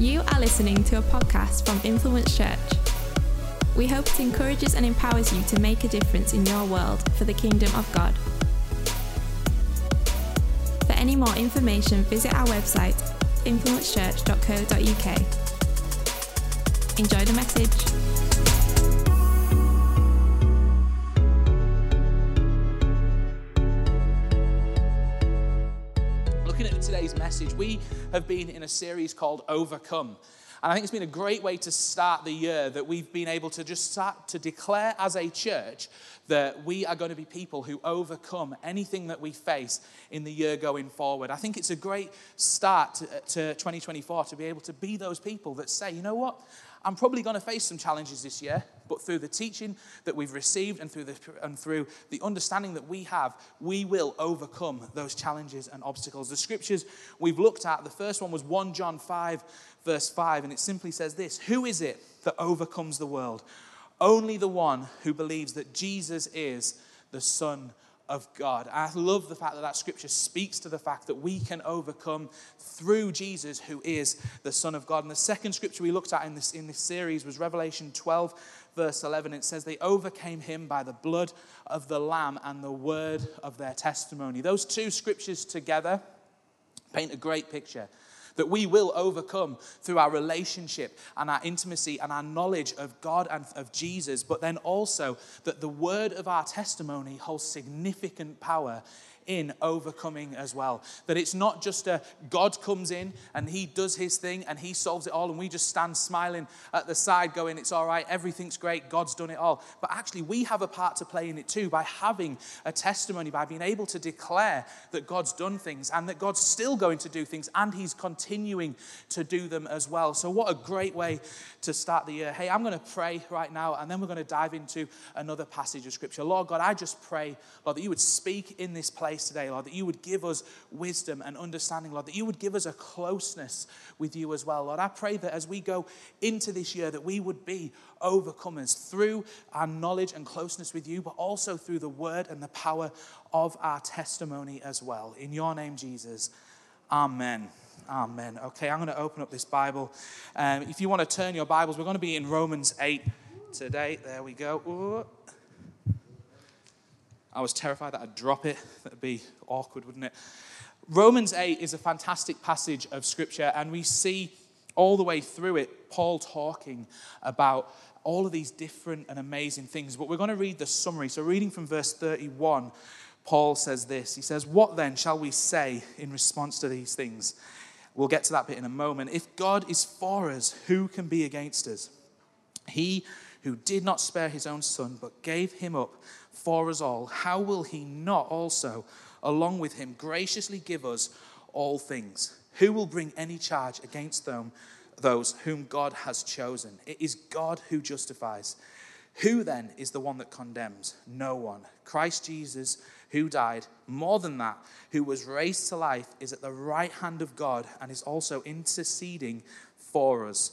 You are listening to a podcast from Influence Church. We hope it encourages and empowers you to make a difference in your world for the kingdom of God. For any more information, visit our website, influencechurch.co.uk. Enjoy the message. Message, we have been in a series called Overcome. And I think it's been a great way to start the year that we've been able to just start to declare as a church that we are going to be people who overcome anything that we face in the year going forward. I think it's a great start to, to 2024 to be able to be those people that say, you know what? I'm probably going to face some challenges this year, but through the teaching that we've received and through the, and through the understanding that we have, we will overcome those challenges and obstacles. The scriptures we've looked at, the first one was 1 John 5, verse 5, and it simply says this Who is it that overcomes the world? Only the one who believes that Jesus is the Son of God. I love the fact that that scripture speaks to the fact that we can overcome through Jesus, who is the Son of God. And the second scripture we looked at in this, in this series was Revelation 12, verse 11. It says, They overcame him by the blood of the Lamb and the word of their testimony. Those two scriptures together paint a great picture that we will overcome through our relationship and our intimacy and our knowledge of God and of Jesus, but then also that the word of our testimony holds significant power in overcoming as well. That it's not just a God comes in and he does his thing and he solves it all, and we just stand smiling at the side going, It's all right, everything's great, God's done it all. But actually, we have a part to play in it too by having a testimony, by being able to declare that God's done things and that God's still going to do things and he's continuing to do them as well. So, what a great way to start the year. Hey, I'm going to pray right now and then we're going to dive into another passage of scripture. Lord God, I just pray, Lord, that you would speak in this place today, Lord, that you would give us wisdom and understanding, Lord, that you would give us a closeness with you as well. Lord, I pray that as we go into this year, that we would be overcomers through our knowledge and closeness with you, but also through the word and the power of our testimony as well. In your name, Jesus. Amen. Amen. Okay, I'm going to open up this Bible. Um, if you want to turn your Bibles, we're going to be in Romans 8 today. There we go. Ooh. I was terrified that I'd drop it. That'd be awkward, wouldn't it? Romans 8 is a fantastic passage of scripture, and we see all the way through it Paul talking about all of these different and amazing things. But we're going to read the summary. So, reading from verse 31, Paul says this He says, What then shall we say in response to these things? We'll get to that bit in a moment. If God is for us, who can be against us? He who did not spare his own son, but gave him up for us all, how will he not also, along with him, graciously give us all things? Who will bring any charge against them, those whom God has chosen? It is God who justifies. Who then is the one that condemns? No one. Christ Jesus, who died, more than that, who was raised to life, is at the right hand of God and is also interceding for us.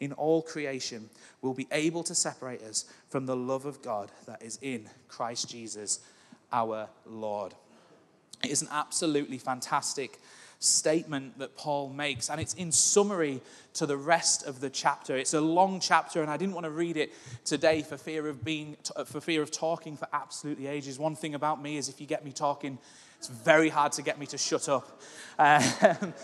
in all creation will be able to separate us from the love of God that is in Christ Jesus our Lord. It is an absolutely fantastic statement that Paul makes, and it's in summary to the rest of the chapter. It's a long chapter, and I didn't want to read it today for fear of being for fear of talking for absolutely ages. One thing about me is if you get me talking, it's very hard to get me to shut up. Um,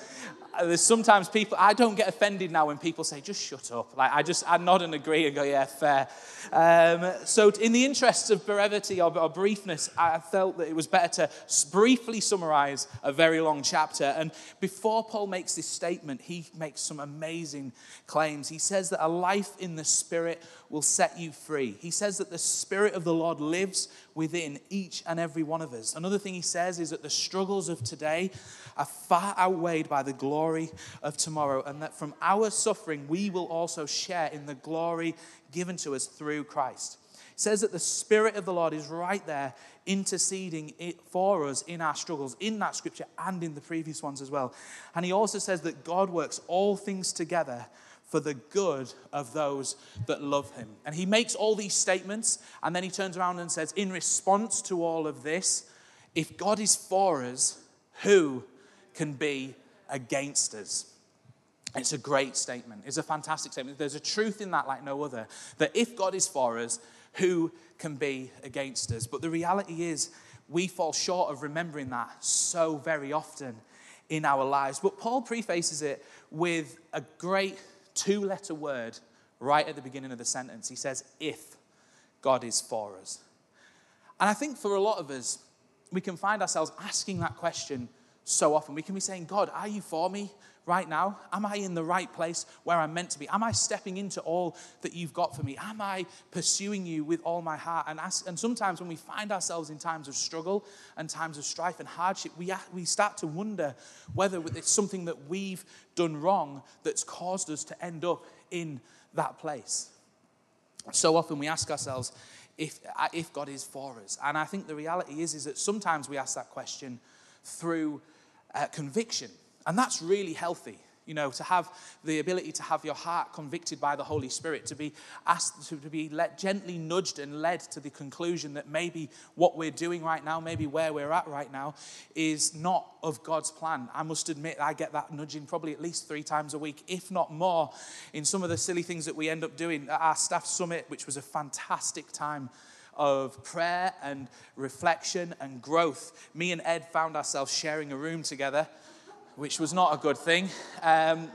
there's sometimes people I don't get offended now when people say just shut up. Like I just I nod and agree and go yeah fair. Um, so in the interests of brevity or, or, briefness, I felt that it was better to briefly summarize a very long chapter. And before Paul makes this statement, he makes some amazing claims. He says that a life in the Spirit will set you free. He says that the Spirit of the Lord lives within each and every one of us. Another thing he says is that the struggles of today are far outweighed by the glory of tomorrow, and that from our suffering we will also share in the glory given to us through Christ. It says that the Spirit of the Lord is right there interceding for us in our struggles, in that scripture and in the previous ones as well. And he also says that God works all things together for the good of those that love him. And he makes all these statements, and then he turns around and says, in response to all of this, if God is for us, who can be against us? It's a great statement. It's a fantastic statement. There's a truth in that like no other. That if God is for us, who can be against us? But the reality is, we fall short of remembering that so very often in our lives. But Paul prefaces it with a great two letter word right at the beginning of the sentence. He says, If God is for us. And I think for a lot of us, we can find ourselves asking that question so often. We can be saying, God, are you for me right now? Am I in the right place where I'm meant to be? Am I stepping into all that you've got for me? Am I pursuing you with all my heart? And, and sometimes when we find ourselves in times of struggle and times of strife and hardship, we, we start to wonder whether it's something that we've done wrong that's caused us to end up in that place. So often we ask ourselves, if, if God is for us. And I think the reality is, is that sometimes we ask that question through uh, conviction. And that's really healthy, you know, to have the ability to have your heart convicted by the Holy Spirit, to be asked to, to be let, gently nudged and led to the conclusion that maybe what we're doing right now, maybe where we're at right now, is not of God's plan. I must admit, I get that nudging probably at least three times a week, if not more, in some of the silly things that we end up doing at our staff summit, which was a fantastic time of prayer and reflection and growth. Me and Ed found ourselves sharing a room together, which was not a good thing. Um,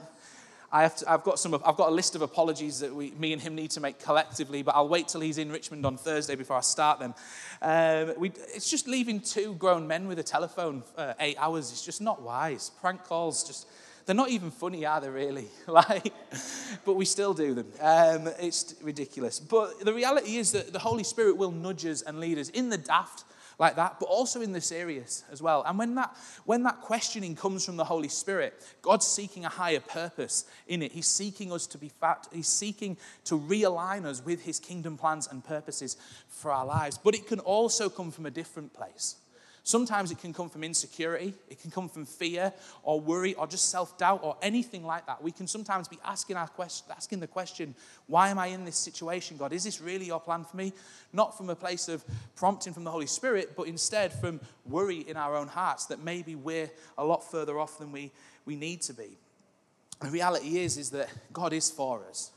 I have to, I've, got some, I've got a list of apologies that we, me and him need to make collectively, but I'll wait till he's in Richmond on Thursday before I start them. Um, we, it's just leaving two grown men with a telephone for eight hours. It's just not wise. Prank calls just they're not even funny, are they, really? like, but we still do them. Um, it's ridiculous. But the reality is that the Holy Spirit will nudge us and lead us in the daft like that, but also in the serious as well. And when that, when that questioning comes from the Holy Spirit, God's seeking a higher purpose in it. He's seeking us to be fat. He's seeking to realign us with His kingdom plans and purposes for our lives. But it can also come from a different place. Sometimes it can come from insecurity, it can come from fear or worry or just self doubt or anything like that. We can sometimes be asking, our question, asking the question, Why am I in this situation, God? Is this really your plan for me? Not from a place of prompting from the Holy Spirit, but instead from worry in our own hearts that maybe we're a lot further off than we, we need to be. The reality is, is that God is for us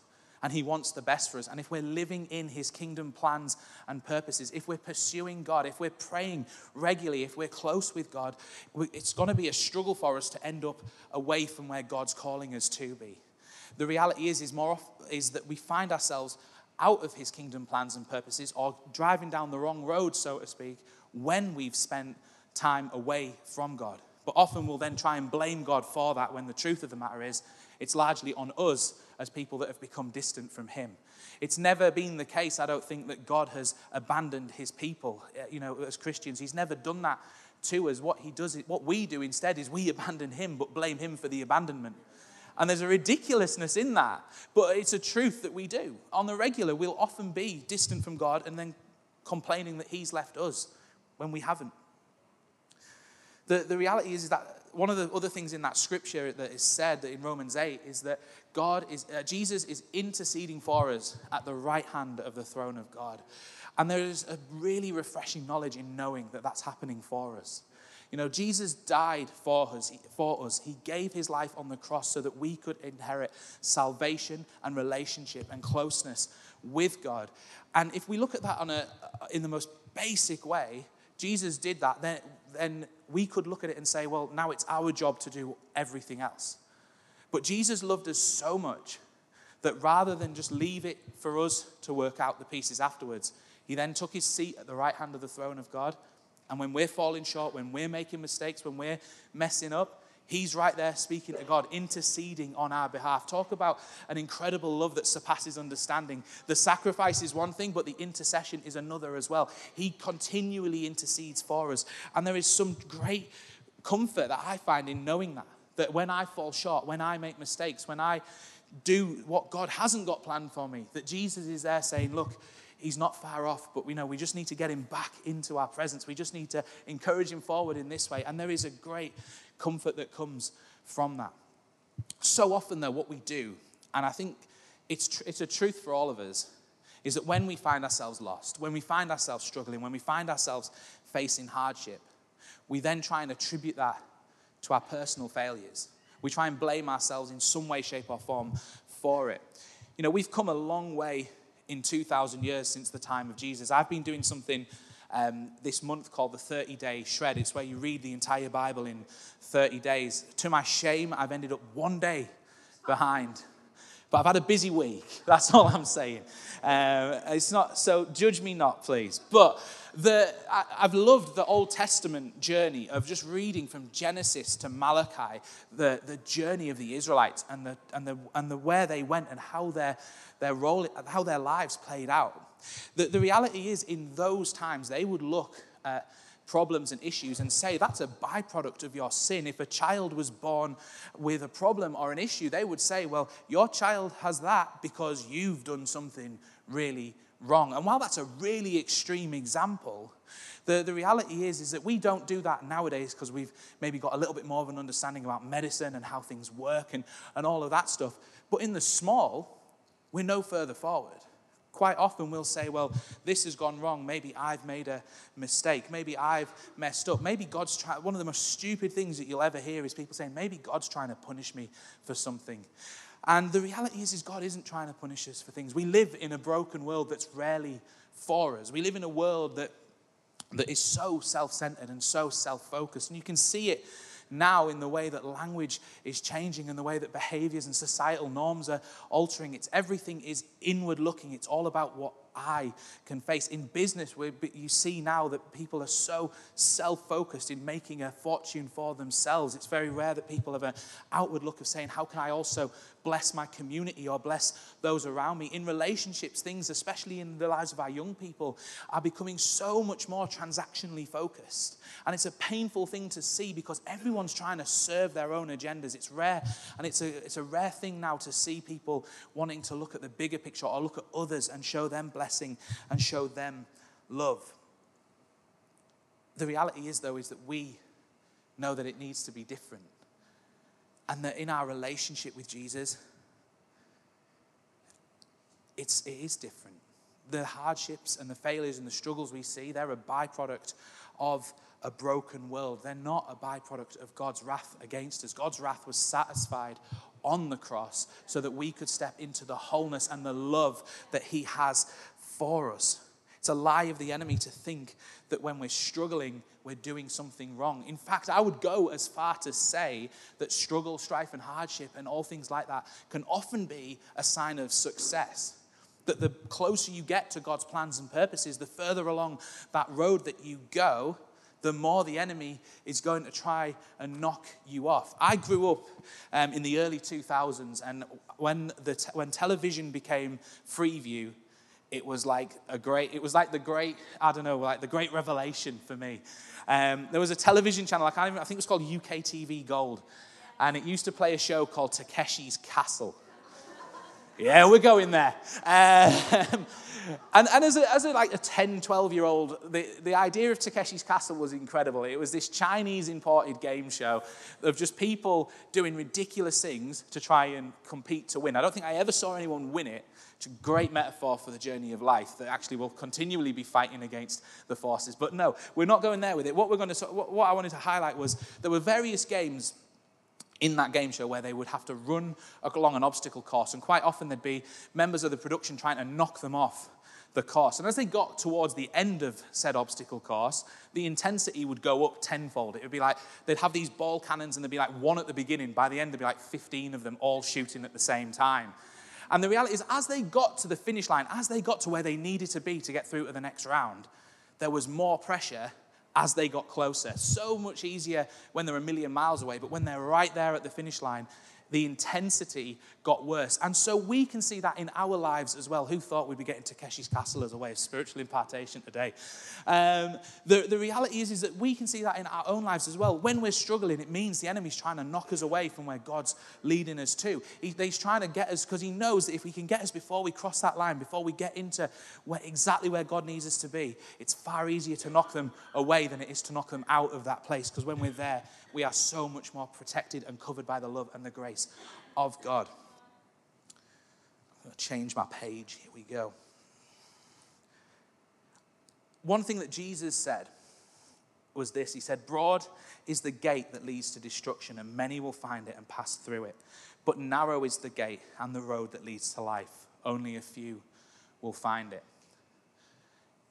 and He wants the best for us. And if we're living in His kingdom plans and purposes, if we're pursuing God, if we're praying regularly, if we're close with God, it's going to be a struggle for us to end up away from where God's calling us to be. The reality is, is, more, is that we find ourselves out of His kingdom plans and purposes or driving down the wrong road, so to speak, when we've spent time away from God. But often we'll then try and blame God for that when the truth of the matter is it's largely on us as people that have become distant from Him. It's never been the case, I don't think, that God has abandoned His people. Uh, you know, as Christians, He's never done that to us. What He does, what we do instead, is we abandon Him, but blame Him for the abandonment. And there's a ridiculousness in that, but it's a truth that we do. On the regular, we'll often be distant from God and then complaining that He's left us when we haven't. The, the reality is that one of the other things in that scripture that is said that in Romans 8 is that God is, uh, Jesus is interceding for us at the right hand of the throne of God. And there is a really refreshing knowledge in knowing that that's happening for us. You know, Jesus died for us, for us. He gave his life on the cross so that we could inherit salvation and relationship and closeness with God. And if we look at that on a, in the most basic way, Jesus did that, then, then we could look at it and say, well, now it's our job to do everything else. But Jesus loved us so much that rather than just leave it for us to work out the pieces afterwards, he then took his seat at the right hand of the throne of God. And when we're falling short, when we're making mistakes, when we're messing up, He's right there speaking to God, interceding on our behalf. Talk about an incredible love that surpasses understanding. The sacrifice is one thing, but the intercession is another as well. He continually intercedes for us. And there is some great comfort that I find in knowing that That when I fall short, when I make mistakes, when I do what God hasn't got planned for me, that Jesus is there saying, Look, he's not far off, but we know we just need to get him back into our presence. We just need to encourage him forward in this way. And there is a great comfort that comes from that. So often, though, what we do, and I think it's, tr- it's a truth for all of us, is that when we find ourselves lost, when we find ourselves struggling, when we find ourselves facing hardship, we then try and attribute that to our personal failures. We try and blame ourselves in some way, shape, or form for it. You know, we've come a long way in 2,000 years since the time of Jesus. I've been doing something um, this month called the 30 Day Shred. It's where you read the entire Bible in 30 days. To my shame, I've ended up one day behind. But I've had a busy week. That's all I'm saying. Uh, it's not so. Judge me not, please. But the, I, I've loved the Old Testament journey of just reading from Genesis to Malachi, the, the journey of the Israelites and the and the and the where they went and how their their role, how their lives played out. The, the reality is, in those times, they would look at problems and issues and say that's a byproduct of your sin. If a child was born with a problem or an issue, they would say, well, your child has that because you've done something really wrong. And while that's a really extreme example, the, the reality is, is that we don't do that nowadays because we've maybe got a little bit more of an understanding about medicine and how things work and, and all of that stuff. But in the small, we're no further forward. Quite often we'll say, well, this has gone wrong. Maybe I've made a mistake. Maybe I've messed up. Maybe God's trying. One of the most stupid things that you'll ever hear is people saying, maybe God's trying to punish me for something. And the reality is, is God isn't trying to punish us for things. We live in a broken world that's rarely for us. We live in a world that, that is so self centered and so self focused. And you can see it now in the way that language is changing and the way that behaviors and societal norms are altering. It's everything is inward looking. It's all about what I can face. In business, where you see now that people are so self focused in making a fortune for themselves. It's very rare that people have an outward look of saying, How can I also bless my community or bless those around me? In relationships, things, especially in the lives of our young people, are becoming so much more transactionally focused. And it's a painful thing to see because everyone's trying to serve their own agendas. It's rare, and it's a, it's a rare thing now to see people wanting to look at the bigger picture or look at others and show them blessing blessing and show them love. The reality is, though, is that we know that it needs to be different. And that in our relationship with Jesus, it's, it is different. The hardships and the failures and the struggles we see, they're a byproduct of a broken world. They're not a byproduct of God's wrath against us. God's wrath was satisfied on the cross so that we could step into the wholeness and the love that He has for us. It's a lie of the enemy to think that when we're struggling, we're doing something wrong. In fact, I would go as far to say that struggle, strife, and hardship and all things like that can often be a sign of success. That the closer you get to God's plans and purposes, the further along that road that you go, the more the enemy is going to try and knock you off. I grew up um, in the early 2000s, and when, the te- when television became Freeview, it was like a great, it was like the great, I don't know, like the great revelation for me. Um, there was a television channel, I, can't even, I think it was called UK TV Gold, and it used to play a show called Takeshi's Castle. yeah, we're going there. Um, and, and as, a, as a, like a 10, 12 year old, the, the idea of Takeshi's Castle was incredible. It was this Chinese imported game show of just people doing ridiculous things to try and compete to win. I don't think I ever saw anyone win it. It's a great metaphor for the journey of life that actually will continually be fighting against the forces. But no, we're not going there with it. What, we're going to, what I wanted to highlight was there were various games in that game show where they would have to run along an obstacle course. And quite often there'd be members of the production trying to knock them off the course. And as they got towards the end of said obstacle course, the intensity would go up tenfold. It would be like they'd have these ball cannons and there'd be like one at the beginning. By the end, there'd be like 15 of them all shooting at the same time. And the reality is, as they got to the finish line, as they got to where they needed to be to get through to the next round, there was more pressure as they got closer. So much easier when they're a million miles away, but when they're right there at the finish line, the intensity got worse. And so we can see that in our lives as well. Who thought we'd be getting Takeshi's Castle as a way of spiritual impartation today? Um, the, the reality is, is that we can see that in our own lives as well. When we're struggling, it means the enemy's trying to knock us away from where God's leading us to. He, he's trying to get us because he knows that if he can get us before we cross that line, before we get into where, exactly where God needs us to be, it's far easier to knock them away than it is to knock them out of that place. Because when we're there, we are so much more protected and covered by the love and the grace of God. I'm going to change my page. Here we go. One thing that Jesus said was this He said, Broad is the gate that leads to destruction, and many will find it and pass through it. But narrow is the gate and the road that leads to life. Only a few will find it.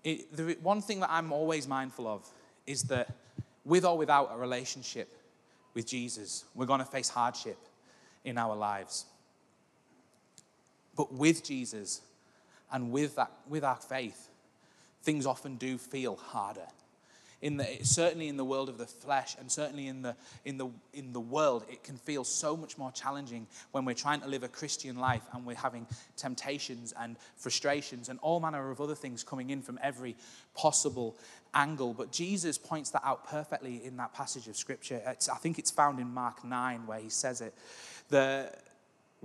it the one thing that I'm always mindful of is that with or without a relationship with Jesus, we're going to face hardship in our lives. But with Jesus and with, that, with our faith, things often do feel harder in the, certainly in the world of the flesh and certainly in the, in, the, in the world, it can feel so much more challenging when we're trying to live a Christian life and we're having temptations and frustrations and all manner of other things coming in from every possible angle. But Jesus points that out perfectly in that passage of Scripture. It's, I think it's found in Mark 9 where he says it. The,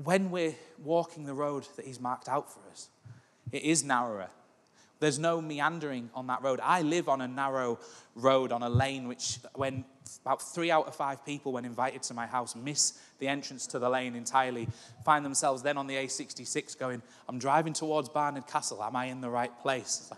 when we're walking the road that he's marked out for us, it is narrower there's no meandering on that road. I live on a narrow road, on a lane, which when about three out of five people, when invited to my house, miss the entrance to the lane entirely, find themselves then on the A66 going, I'm driving towards Barnard Castle. Am I in the right place?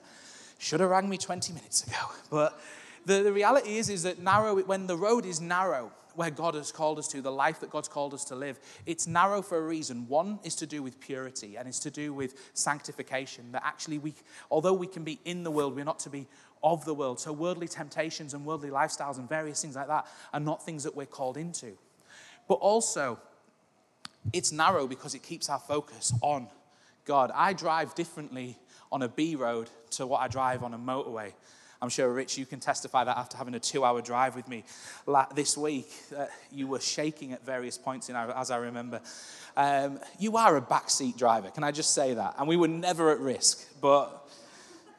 Should have rang me 20 minutes ago. But the, the reality is, is that narrow, when the road is narrow, where God has called us to, the life that God's called us to live, it's narrow for a reason. One is to do with purity and it's to do with sanctification. That actually, we, although we can be in the world, we're not to be of the world. So, worldly temptations and worldly lifestyles and various things like that are not things that we're called into. But also, it's narrow because it keeps our focus on God. I drive differently on a B road to what I drive on a motorway. I'm sure, Rich, you can testify that after having a two hour drive with me this week, uh, you were shaking at various points, in our, as I remember. Um, you are a backseat driver, can I just say that? And we were never at risk, but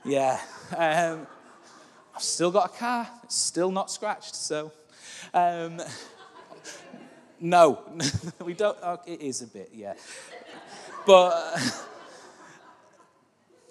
yeah. Um, I've still got a car, it's still not scratched, so. Um, no, we don't. Oh, it is a bit, yeah. But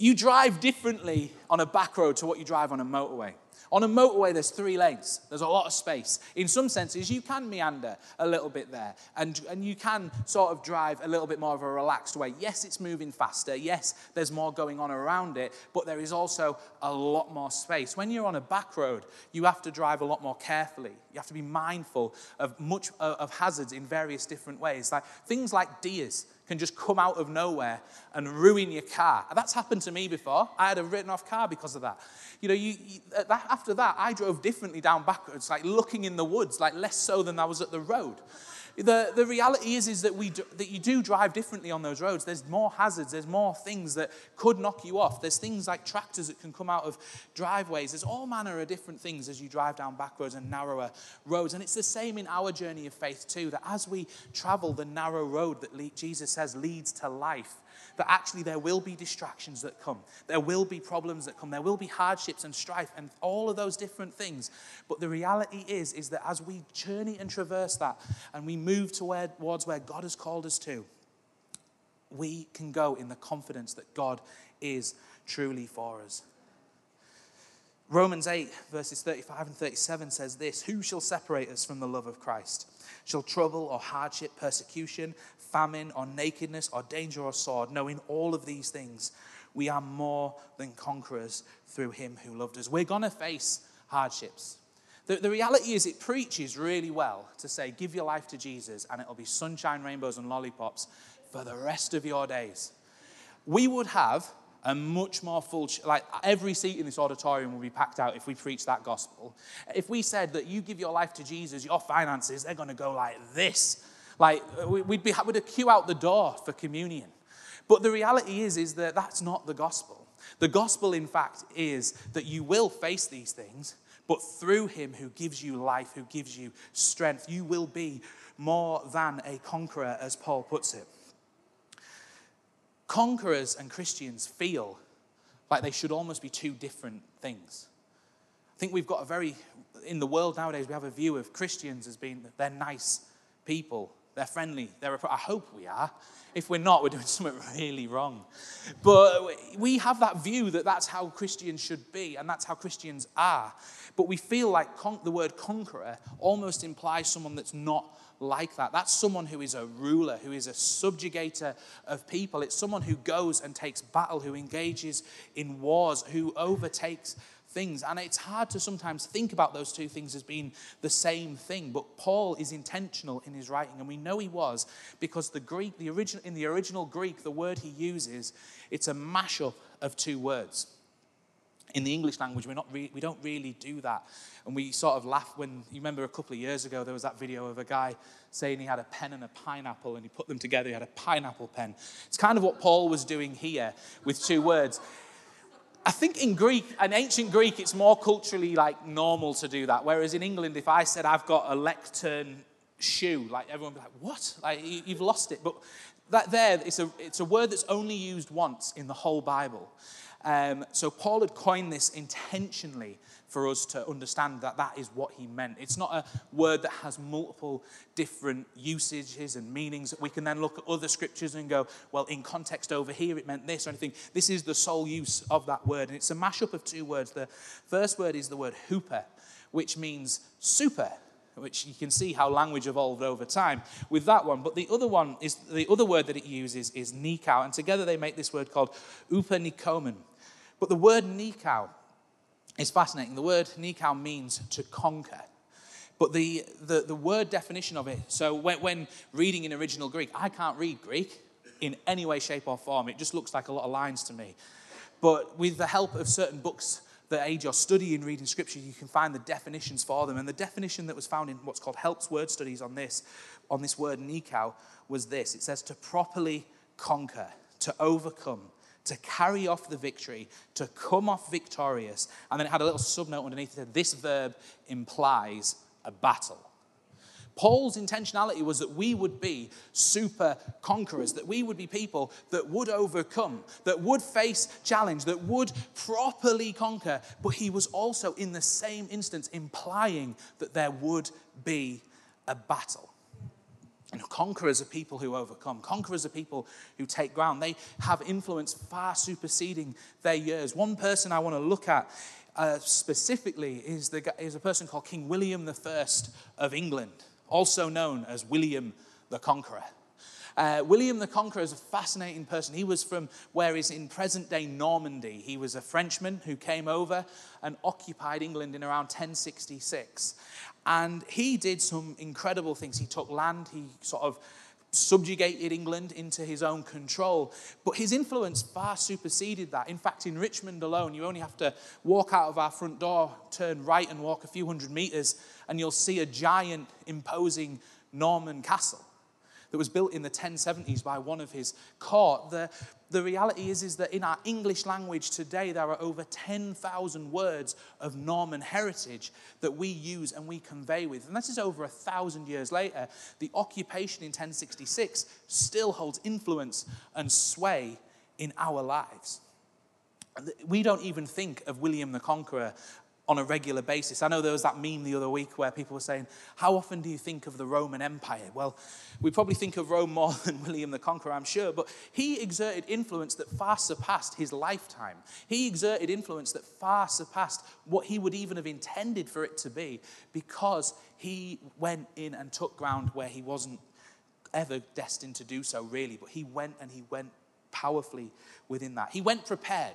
you drive differently on a back road to what you drive on a motorway. On a motorway, there's three lanes. There's a lot of space. In some senses, you can meander a little bit there, and, and you can sort of drive a little bit more of a relaxed way. Yes, it's moving faster. Yes, there's more going on around it, but there is also a lot more space. When you're on a back road, you have to drive a lot more carefully. You have to be mindful of much of hazards in various different ways. Like things like deers can just come out of nowhere and ruin your car. That's happened to me before. I had a written off car because of that. You know, you, you, after that, I drove differently down backwards, like looking in the woods, like less so than I was at the road. The, the reality is, is that, we do, that you do drive differently on those roads. There's more hazards, there's more things that could knock you off. There's things like tractors that can come out of driveways. There's all manner of different things as you drive down back roads and narrower roads. And it's the same in our journey of faith, too, that as we travel the narrow road that Jesus says leads to life, that actually there will be distractions that come. There will be problems that come. There will be hardships and strife and all of those different things. But the reality is, is that as we journey and traverse that and we move towards where God has called us to, we can go in the confidence that God is truly for us. Romans 8, verses 35 and 37 says this Who shall separate us from the love of Christ? Shall trouble or hardship, persecution, famine or nakedness or danger or sword, knowing all of these things, we are more than conquerors through him who loved us. We're going to face hardships. The, the reality is, it preaches really well to say, give your life to Jesus, and it'll be sunshine, rainbows, and lollipops for the rest of your days. We would have a much more full, like every seat in this auditorium will be packed out if we preach that gospel. If we said that you give your life to Jesus, your finances, they're going to go like this. Like, uh, we'd, be, we'd queue out the door for communion. But the reality is, is that that's not the gospel. The gospel, in fact, is that you will face these things, but through him who gives you life, who gives you strength, you will be more than a conqueror, as Paul puts it. Conquerors and Christians feel like they should almost be two different things. I think we've got a very, in the world nowadays, we have a view of Christians as being they're nice people, they're friendly, they're, I hope we are. If we're not, we're doing something really wrong. But we have that view that that's how Christians should be and that's how Christians are. But we feel like con- the word conqueror almost implies someone that's not like that. That's someone who is a ruler, who is a subjugator of people. It's someone who goes and takes battle, who engages in wars, who overtakes things. And it's hard to sometimes think about those two things as being the same thing. But Paul is intentional in his writing, and we know he was because the Greek, the original, in the original Greek, the word he uses, it's a mashup of two words. In the English language, we're not re- we don't really do that. And we sort of laugh when, you remember a couple of years ago, there was that video of a guy saying he had a pen and a pineapple, and he put them together, he had a pineapple pen. It's kind of what Paul was doing here with two words. I think in Greek, in ancient Greek, it's more culturally like normal to do that. Whereas in England, if I said I've got a lectern shoe, like everyone would be like, what? Like you've lost it. But that there, it's a, it's a word that's only used once in the whole Bible. Um, so Paul had coined this intentionally for us to understand that that is what he meant. It's not a word that has multiple different usages and meanings that we can then look at other scriptures and go, well, in context over here it meant this or anything. This is the sole use of that word. And it's a mashup of two words. The first word is the word hooper, which means super which you can see how language evolved over time with that one. But the other one is the other word that it uses is nikau, and together they make this word called upanikomen. But the word nikau is fascinating. The word nikau means to conquer. But the, the, the word definition of it, so when, when reading in original Greek, I can't read Greek in any way, shape, or form. It just looks like a lot of lines to me. But with the help of certain books that aid your study in reading scripture, you can find the definitions for them. And the definition that was found in what's called Helps Word Studies on this, on this word nikau, was this. It says to properly conquer, to overcome, to carry off the victory, to come off victorious. And then it had a little subnote underneath it said, This verb implies a battle. Paul's intentionality was that we would be super conquerors, that we would be people that would overcome, that would face challenge, that would properly conquer. But he was also, in the same instance, implying that there would be a battle. And conquerors are people who overcome. Conquerors are people who take ground. They have influence far superseding their years. One person I want to look at uh, specifically is, the, is a person called King William I of England, also known as William the Conqueror. Uh, William the Conqueror is a fascinating person. He was from where is in present day Normandy. He was a Frenchman who came over and occupied England in around 1066. And he did some incredible things. He took land, he sort of subjugated England into his own control. But his influence far superseded that. In fact, in Richmond alone, you only have to walk out of our front door, turn right, and walk a few hundred meters, and you'll see a giant, imposing Norman castle that was built in the 1070s by one of his court. The, the reality is, is that in our English language today, there are over 10,000 words of Norman heritage that we use and we convey with. And this is over a thousand years later. The occupation in 1066 still holds influence and sway in our lives. We don't even think of William the Conqueror on a regular basis. I know there was that meme the other week where people were saying, How often do you think of the Roman Empire? Well, we probably think of Rome more than William the Conqueror, I'm sure, but he exerted influence that far surpassed his lifetime. He exerted influence that far surpassed what he would even have intended for it to be because he went in and took ground where he wasn't ever destined to do so, really, but he went and he went powerfully within that. He went prepared.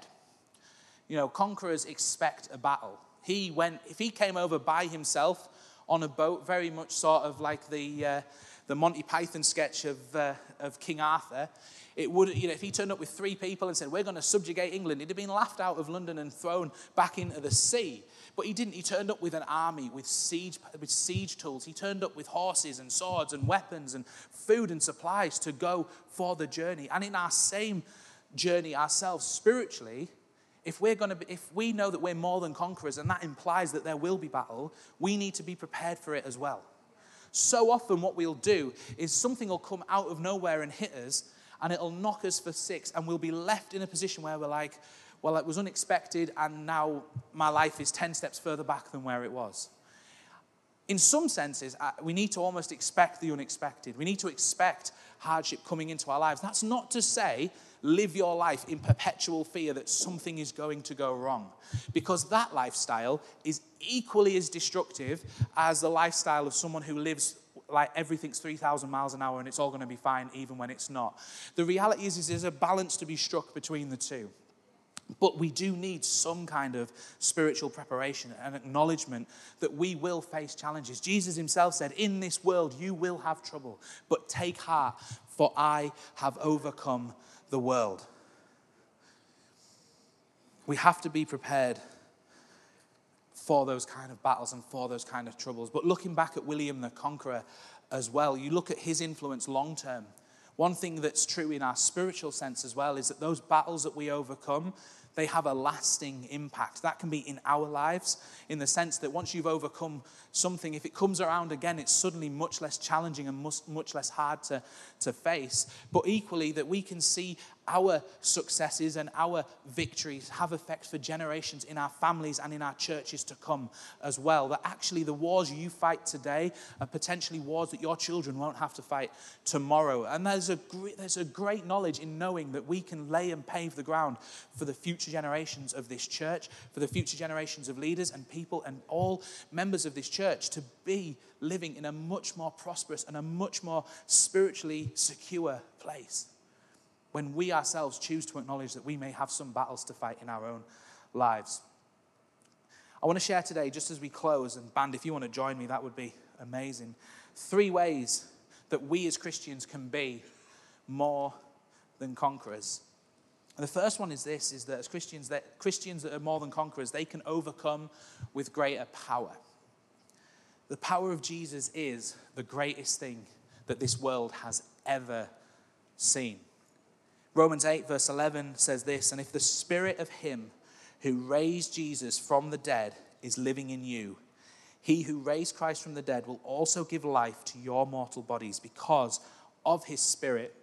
You know, conquerors expect a battle he went, if he came over by himself on a boat, very much sort of like the, uh, the Monty Python sketch of, uh, of King Arthur, it would, you know, if he turned up with three people and said, We're going to subjugate England, he'd have been laughed out of London and thrown back into the sea. But he didn't. He turned up with an army, with siege, with siege tools. He turned up with horses and swords and weapons and food and supplies to go for the journey. And in our same journey ourselves, spiritually, if we're to be, if we know that we're more than conquerors and that implies that there will be battle we need to be prepared for it as well So often, what we'll do is something will come out of nowhere and hit us, and it'll knock us for six, and we'll be left in a position where we're like, well, it was unexpected, and now my life is 10 steps further back than where it was. In some senses, uh, we need to almost expect the unexpected. We need to expect hardship coming into our lives. That's not to say live your life in perpetual fear that something is going to go wrong, because that lifestyle is equally as destructive as the lifestyle of someone who lives like everything's 3,000 miles an hour and it's all going to be fine even when it's not. The reality is, is there's a balance to be struck between the two. But we do need some kind of spiritual preparation and acknowledgement that we will face challenges. Jesus himself said, In this world you will have trouble, but take heart, for I have overcome the world. We have to be prepared for those kind of battles and for those kind of troubles. But looking back at William the Conqueror as well, you look at his influence long term. One thing that's true in our spiritual sense as well is that those battles that we overcome, they have a lasting impact. That can be in our lives, in the sense that once you've overcome something, if it comes around again, it's suddenly much less challenging and much, much less hard to, to face. But equally, that we can see our successes and our victories have effects for generations in our families and in our churches to come as well. That actually the wars you fight today are potentially wars that your children won't have to fight tomorrow. And there's a great, there's a great knowledge in knowing that we can lay and pave the ground for the future generations of this church, for the future generations of leaders and people and all members of this church to be living in a much more prosperous and a much more spiritually secure place when we ourselves choose to acknowledge that we may have some battles to fight in our own lives. I want to share today, just as we close, and band, if you want to join me, that would be amazing. Three ways that we as Christians can be more than conquerors. And the first one is this is that as Christians, that Christians that are more than conquerors, they can overcome with greater power. The power of Jesus is the greatest thing that this world has ever seen. Romans 8, verse 11 says this And if the spirit of him who raised Jesus from the dead is living in you, he who raised Christ from the dead will also give life to your mortal bodies because of his spirit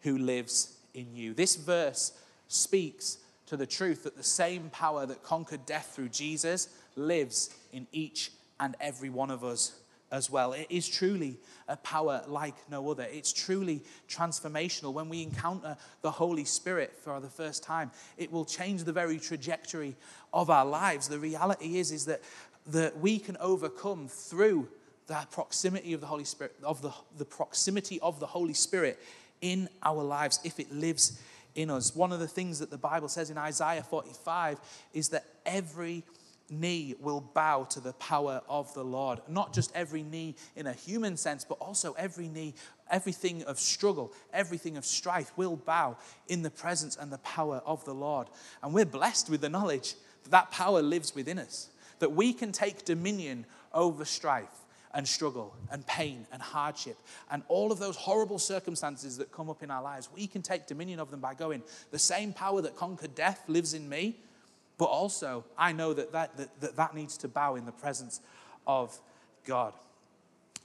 who lives in you. This verse speaks to the truth that the same power that conquered death through Jesus lives in each and every one of us as well. It is truly a power like no other. It's truly transformational. When we encounter the Holy Spirit for the first time, it will change the very trajectory of our lives. The reality is, is that, that we can overcome through the proximity of the Holy Spirit, of the, the proximity of the Holy Spirit in our lives if it lives in us. One of the things that the Bible says in Isaiah 45 is that every knee will bow to the power of the Lord. Not just every knee in a human sense, but also every knee, everything of struggle, everything of strife will bow in the presence and the power of the Lord. And we're blessed with the knowledge that that power lives within us, that we can take dominion over strife and struggle and pain and hardship and all of those horrible circumstances that come up in our lives. We can take dominion of them by going, the same power that conquered death lives in me but also, I know that that, that, that, that needs to bow in the presence of God.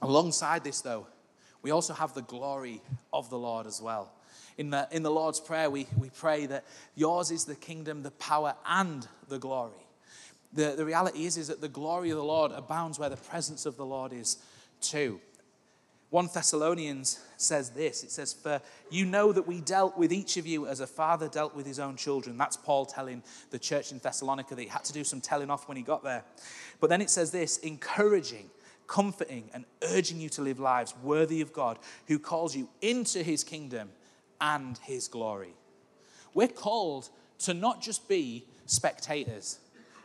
Alongside this, though, we also have the glory of the Lord as well. In the, in the Lord's Prayer, we, we pray that yours is the kingdom, the power, and the glory. The, the reality is, is that the glory of the Lord abounds where the presence of the Lord is too. 1 Thessalonians says this it says, For you know that we dealt with each of you as a father dealt with his own children. That's Paul telling the church in Thessalonica that he had to do some telling off when he got there. But then it says this encouraging, comforting, and urging you to live lives worthy of God who calls you into his kingdom and his glory. We're called to not just be spectators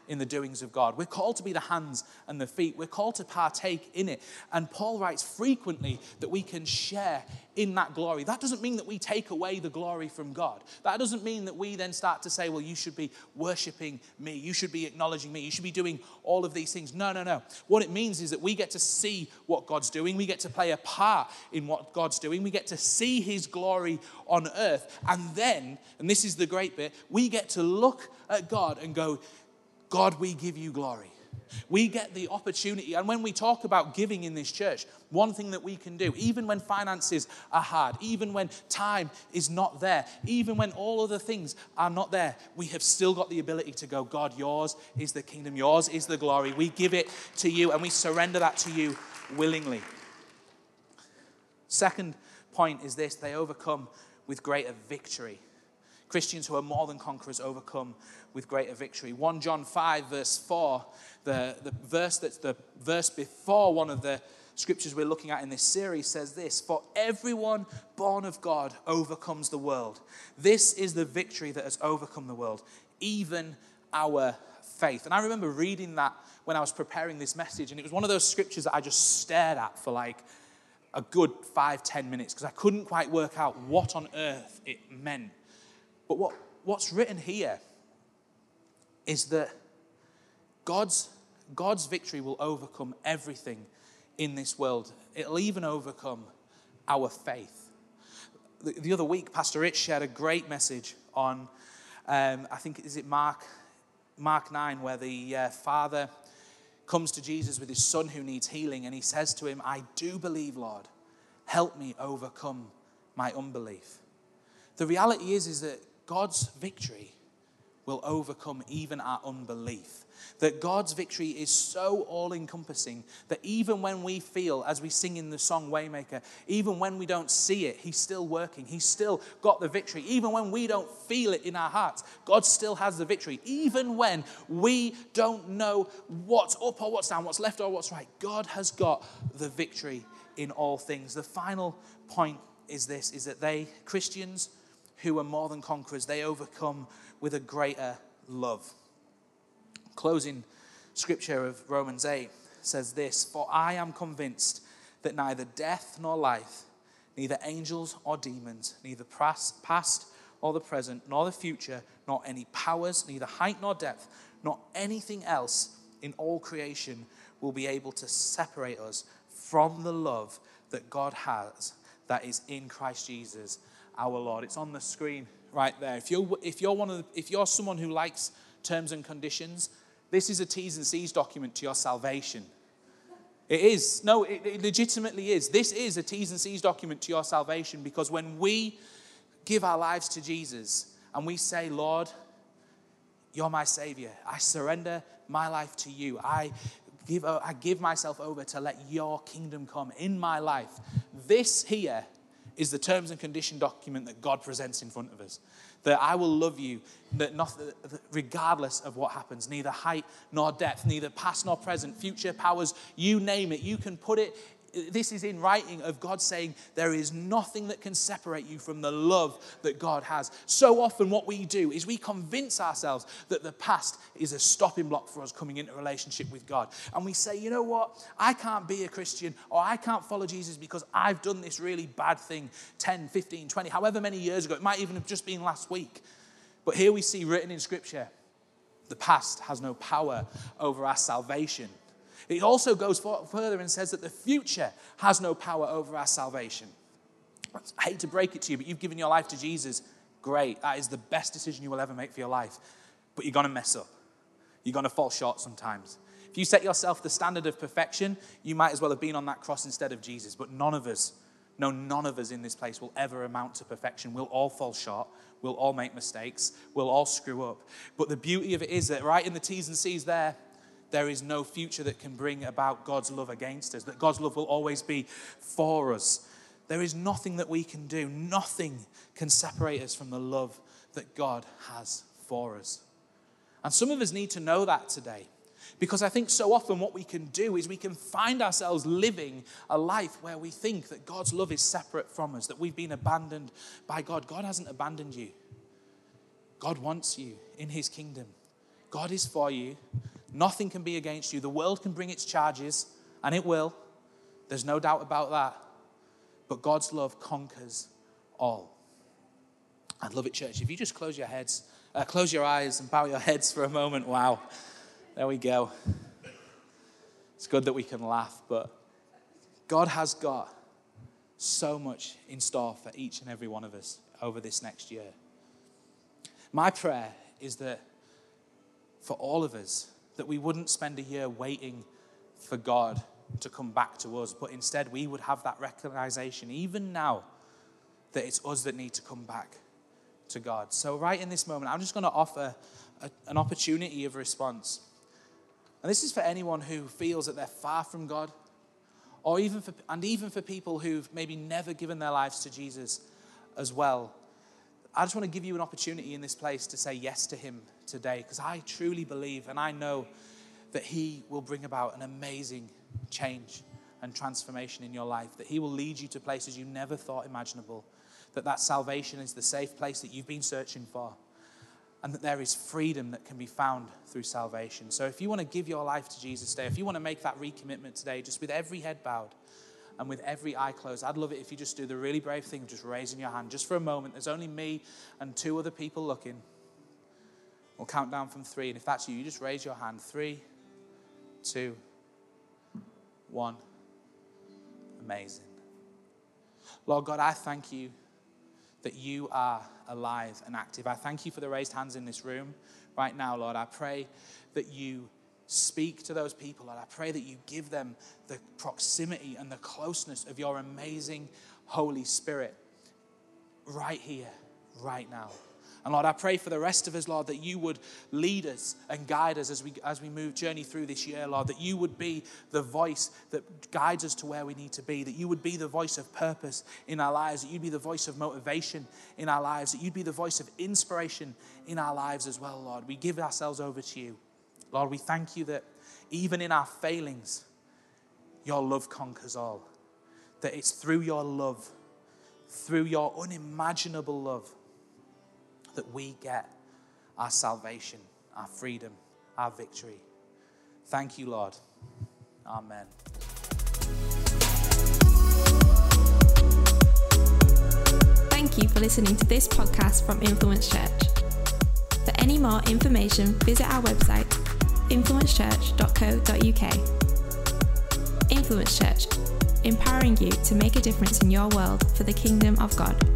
in the doings of God. We're called to be the hands and the feet. We're called to partake in it. And Paul writes frequently that we can share in that glory. That doesn't mean that we take away the glory from God. That doesn't mean that we then start to say, well, you should be worshiping me. You should be acknowledging me. You should be doing all of these things. No, no, no. What it means is that we get to see what God's doing. We get to play a part in what God's doing. We get to see his glory on earth. And then, and this is the great bit, we get to look at God and go, God, we give you glory. We get the opportunity. And when we talk about giving in this church, one thing that we can do, even when finances are hard, even when time is not there, even when all other things are not there, we have still got the ability to go, God, yours is the kingdom, yours is the glory. We give it to you and we surrender that to you willingly. Second point is this they overcome with greater victory. Christians who are more than conquerors overcome with greater victory. 1 John 5, verse 4, the, the verse that's the verse before one of the scriptures we're looking at in this series says this For everyone born of God overcomes the world. This is the victory that has overcome the world, even our faith. And I remember reading that when I was preparing this message, and it was one of those scriptures that I just stared at for like a good five, ten minutes because I couldn't quite work out what on earth it meant. But what, what's written here is that God's, God's victory will overcome everything in this world, it'll even overcome our faith. The, the other week, Pastor Rich shared a great message on, um, I think, is it Mark, Mark 9, where the uh, father comes to Jesus with his son who needs healing, and he says to him, I do believe, Lord. Help me overcome my unbelief. The reality is, is that God's victory will overcome even our unbelief. That God's victory is so all encompassing that even when we feel, as we sing in the song Waymaker, even when we don't see it, He's still working. He's still got the victory. Even when we don't feel it in our hearts, God still has the victory. Even when we don't know what's up or what's down, what's left or what's right, God has got the victory in all things. The final point is this is that they, Christians who are more than conquerors, they overcome with a greater love. Closing scripture of Romans 8 says this For I am convinced that neither death nor life, neither angels or demons, neither past or the present, nor the future, nor any powers, neither height nor depth, nor anything else in all creation will be able to separate us from the love that God has that is in Christ Jesus our Lord. It's on the screen right there. If you're, if you're, one of the, if you're someone who likes terms and conditions, this is a T's and C's document to your salvation. It is. No, it, it legitimately is. This is a T's and C's document to your salvation because when we give our lives to Jesus and we say, Lord, you're my Savior, I surrender my life to you, I give, I give myself over to let your kingdom come in my life. This here is the terms and condition document that God presents in front of us. That I will love you, that not, regardless of what happens, neither height nor depth, neither past nor present, future powers, you name it. You can put it this is in writing of God saying, There is nothing that can separate you from the love that God has. So often, what we do is we convince ourselves that the past is a stopping block for us coming into relationship with God. And we say, You know what? I can't be a Christian or I can't follow Jesus because I've done this really bad thing 10, 15, 20, however many years ago. It might even have just been last week. But here we see written in Scripture the past has no power over our salvation. It also goes further and says that the future has no power over our salvation. I hate to break it to you, but you've given your life to Jesus. Great. That is the best decision you will ever make for your life. But you're going to mess up. You're going to fall short sometimes. If you set yourself the standard of perfection, you might as well have been on that cross instead of Jesus. But none of us, no, none of us in this place will ever amount to perfection. We'll all fall short. We'll all make mistakes. We'll all screw up. But the beauty of it is that right in the T's and C's there, there is no future that can bring about God's love against us, that God's love will always be for us. There is nothing that we can do, nothing can separate us from the love that God has for us. And some of us need to know that today. Because I think so often what we can do is we can find ourselves living a life where we think that God's love is separate from us, that we've been abandoned by God. God hasn't abandoned you, God wants you in His kingdom. God is for you. Nothing can be against you. The world can bring its charges, and it will. There's no doubt about that. But God's love conquers all. I'd love it, church. If you just close your heads, uh, close your eyes, and bow your heads for a moment. Wow. There we go. It's good that we can laugh, but God has got so much in store for each and every one of us over this next year. My prayer is that for all of us, that we wouldn't spend a year waiting for God to come back to us, but instead we would have that recognition, even now, that it's us that need to come back to God. So, right in this moment, I'm just going to offer a, an opportunity of response. And this is for anyone who feels that they're far from God, or even for, and even for people who've maybe never given their lives to Jesus as well. I just want to give you an opportunity in this place to say yes to Him today, because I truly believe and I know that He will bring about an amazing change and transformation in your life, that He will lead you to places you never thought imaginable, that that salvation is the safe place that you've been searching for, and that there is freedom that can be found through salvation. So if you want to give your life to Jesus today, if you want to make that recommitment today, just with every head bowed, and with every eye closed, I'd love it if you just do the really brave thing of just raising your hand just for a moment. There's only me and two other people looking. We'll count down from three, and if that's you, you just raise your hand. Three, two, one. Amazing. Lord God, I thank you that you are alive and active. I thank you for the raised hands in this room right now, Lord. I pray that you speak to those people, and I pray that you give them the proximity and the closeness of your amazing Holy Spirit right here, right now. And Lord, I pray for the rest of us, Lord, that you would lead us and guide us as we, as we move, journey through this year, Lord, that you would be the voice that guides us to where we need to be, that you would be the voice of purpose in our lives, that you'd be the voice of motivation in our lives, that you'd be the voice of inspiration in our lives as well, Lord. We give ourselves over to you. Lord, we thank you that even in our failings, your love conquers all. That it's through your love, through your unimaginable love, that we get our salvation, our freedom, our victory. Thank you, Lord. Amen. Thank you for listening to this podcast from Influence Church. For any more information, visit our website, influencechurch.co.uk. Influence Church, empowering you to make a difference in your world for the kingdom of God.